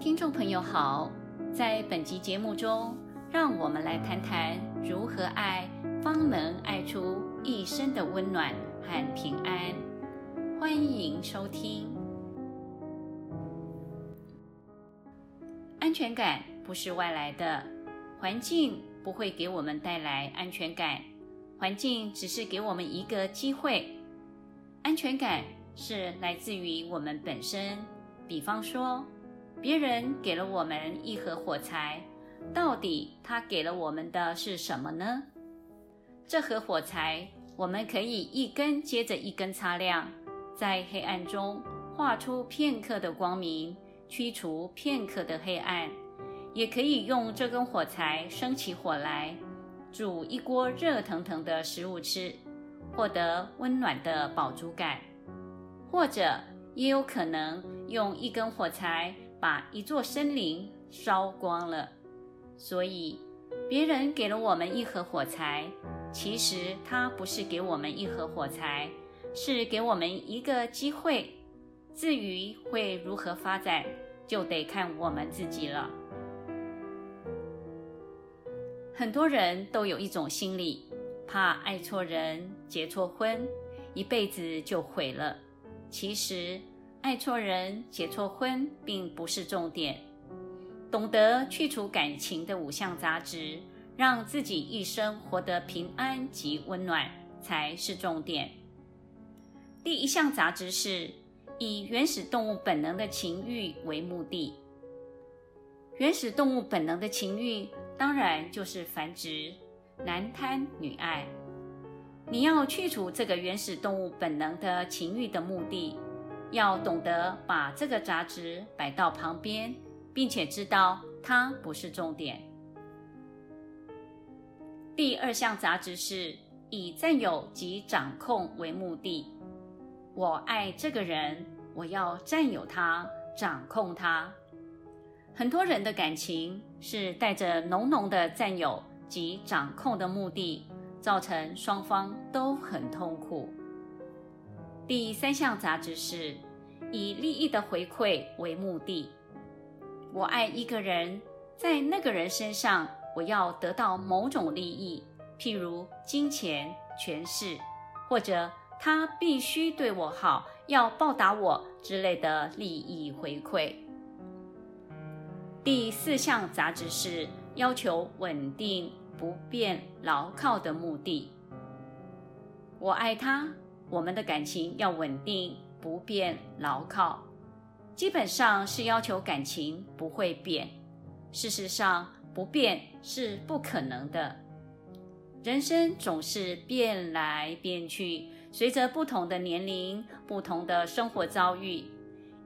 听众朋友好，在本集节目中，让我们来谈谈如何爱，方能爱出一生的温暖和平安。欢迎收听。安全感不是外来的，环境不会给我们带来安全感，环境只是给我们一个机会。安全感是来自于我们本身。比方说，别人给了我们一盒火柴，到底他给了我们的是什么呢？这盒火柴，我们可以一根接着一根擦亮，在黑暗中画出片刻的光明，驱除片刻的黑暗；也可以用这根火柴生起火来，煮一锅热腾腾的食物吃，获得温暖的饱足感；或者也有可能用一根火柴把一座森林烧光了。所以，别人给了我们一盒火柴。其实他不是给我们一盒火柴，是给我们一个机会。至于会如何发展，就得看我们自己了。很多人都有一种心理，怕爱错人、结错婚，一辈子就毁了。其实，爱错人、结错婚并不是重点，懂得去除感情的五项杂质。让自己一生活得平安及温暖才是重点。第一项杂质是以原始动物本能的情欲为目的。原始动物本能的情欲当然就是繁殖，男贪女爱。你要去除这个原始动物本能的情欲的目的，要懂得把这个杂质摆到旁边，并且知道它不是重点。第二项杂质是以占有及掌控为目的。我爱这个人，我要占有他，掌控他。很多人的感情是带着浓浓的占有及掌控的目的，造成双方都很痛苦。第三项杂质是以利益的回馈为目的。我爱一个人，在那个人身上。我要得到某种利益，譬如金钱、权势，或者他必须对我好，要报答我之类的利益回馈。第四项杂质是要求稳定、不变、牢靠的目的。我爱他，我们的感情要稳定、不变、牢靠，基本上是要求感情不会变。事实上，不变是不可能的。人生总是变来变去，随着不同的年龄、不同的生活遭遇，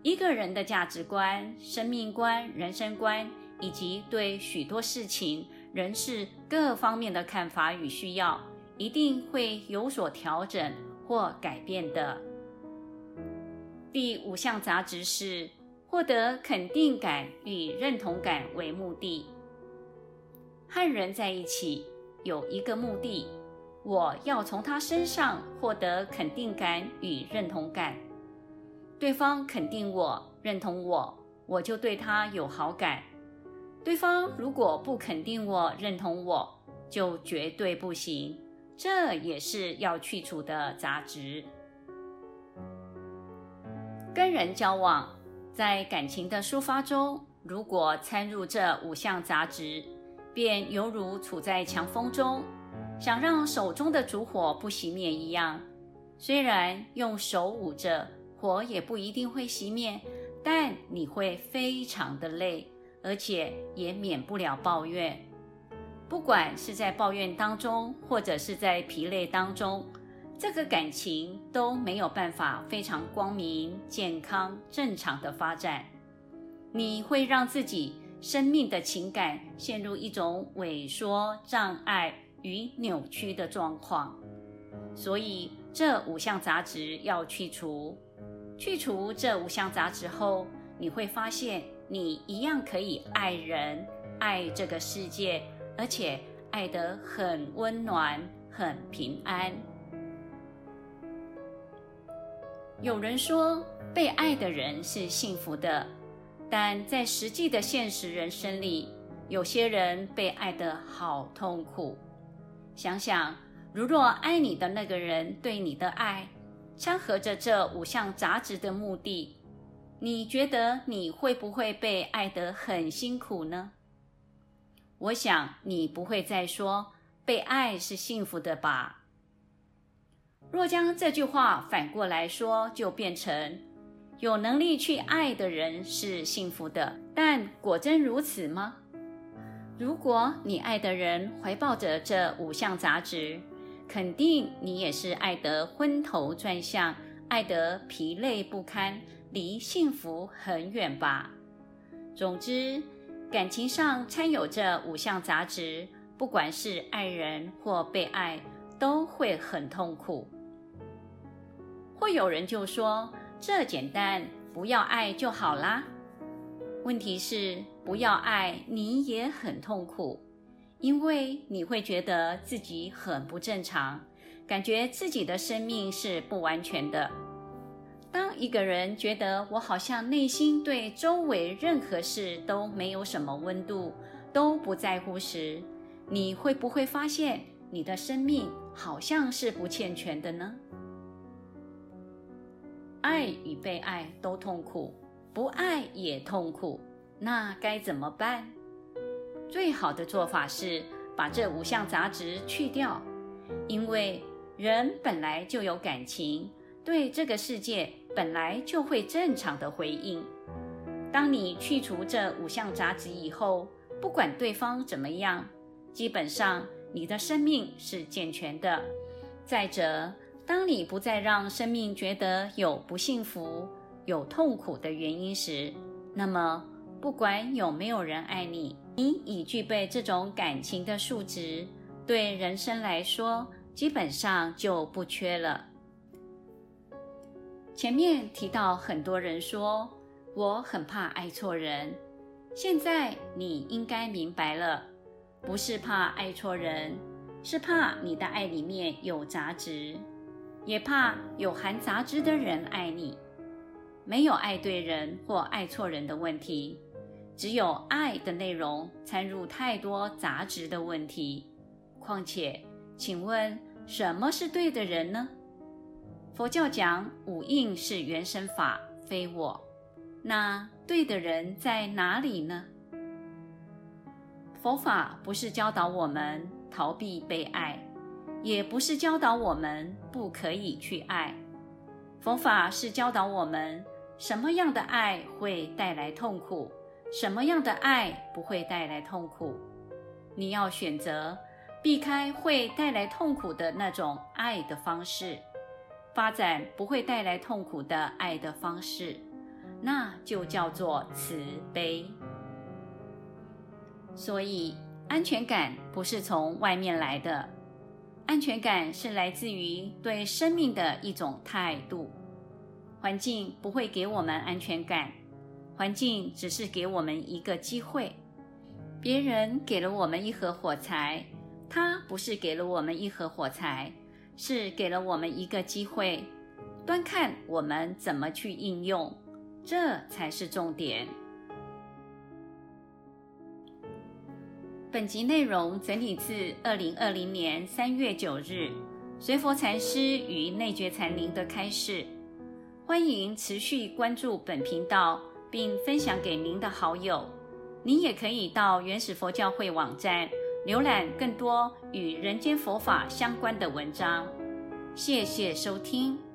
一个人的价值观、生命观、人生观，以及对许多事情、人事各方面的看法与需要，一定会有所调整或改变的。第五项杂质是获得肯定感与认同感为目的。和人在一起有一个目的，我要从他身上获得肯定感与认同感。对方肯定我、认同我，我就对他有好感。对方如果不肯定我、认同我，就绝对不行。这也是要去除的杂质。跟人交往，在感情的抒发中，如果掺入这五项杂质，便犹如处在强风中，想让手中的烛火不熄灭一样。虽然用手捂着，火也不一定会熄灭，但你会非常的累，而且也免不了抱怨。不管是在抱怨当中，或者是在疲累当中，这个感情都没有办法非常光明、健康、正常的发展。你会让自己。生命的情感陷入一种萎缩、障碍与扭曲的状况，所以这五项杂质要去除。去除这五项杂质后，你会发现你一样可以爱人、爱这个世界，而且爱得很温暖、很平安。有人说，被爱的人是幸福的。但在实际的现实人生里，有些人被爱得好痛苦。想想，如若爱你的那个人对你的爱掺合着这五项杂质的目的，你觉得你会不会被爱得很辛苦呢？我想你不会再说被爱是幸福的吧？若将这句话反过来说，就变成有能力去爱的人是幸福的。但果真如此吗？如果你爱的人怀抱着这五项杂质，肯定你也是爱得昏头转向，爱得疲累不堪，离幸福很远吧。总之，感情上掺有这五项杂质，不管是爱人或被爱，都会很痛苦。会有人就说：“这简单，不要爱就好啦。”问题是，不要爱你也很痛苦，因为你会觉得自己很不正常，感觉自己的生命是不完全的。当一个人觉得我好像内心对周围任何事都没有什么温度，都不在乎时，你会不会发现你的生命好像是不健全的呢？爱与被爱都痛苦，不爱也痛苦，那该怎么办？最好的做法是把这五项杂质去掉，因为人本来就有感情，对这个世界本来就会正常的回应。当你去除这五项杂质以后，不管对方怎么样，基本上你的生命是健全的。再者，当你不再让生命觉得有不幸福、有痛苦的原因时，那么不管有没有人爱你，你已具备这种感情的数值，对人生来说基本上就不缺了。前面提到很多人说我很怕爱错人，现在你应该明白了，不是怕爱错人，是怕你的爱里面有杂质。也怕有含杂质的人爱你，没有爱对人或爱错人的问题，只有爱的内容掺入太多杂质的问题。况且，请问什么是对的人呢？佛教讲五蕴是原生法，非我。那对的人在哪里呢？佛法不是教导我们逃避被爱。也不是教导我们不可以去爱，佛法是教导我们什么样的爱会带来痛苦，什么样的爱不会带来痛苦。你要选择避开会带来痛苦的那种爱的方式，发展不会带来痛苦的爱的方式，那就叫做慈悲。所以，安全感不是从外面来的。安全感是来自于对生命的一种态度。环境不会给我们安全感，环境只是给我们一个机会。别人给了我们一盒火柴，他不是给了我们一盒火柴，是给了我们一个机会，端看我们怎么去应用，这才是重点。本集内容整理自二零二零年三月九日随佛禅师与内觉禅林的开示。欢迎持续关注本频道，并分享给您的好友。您也可以到原始佛教会网站浏览更多与人间佛法相关的文章。谢谢收听。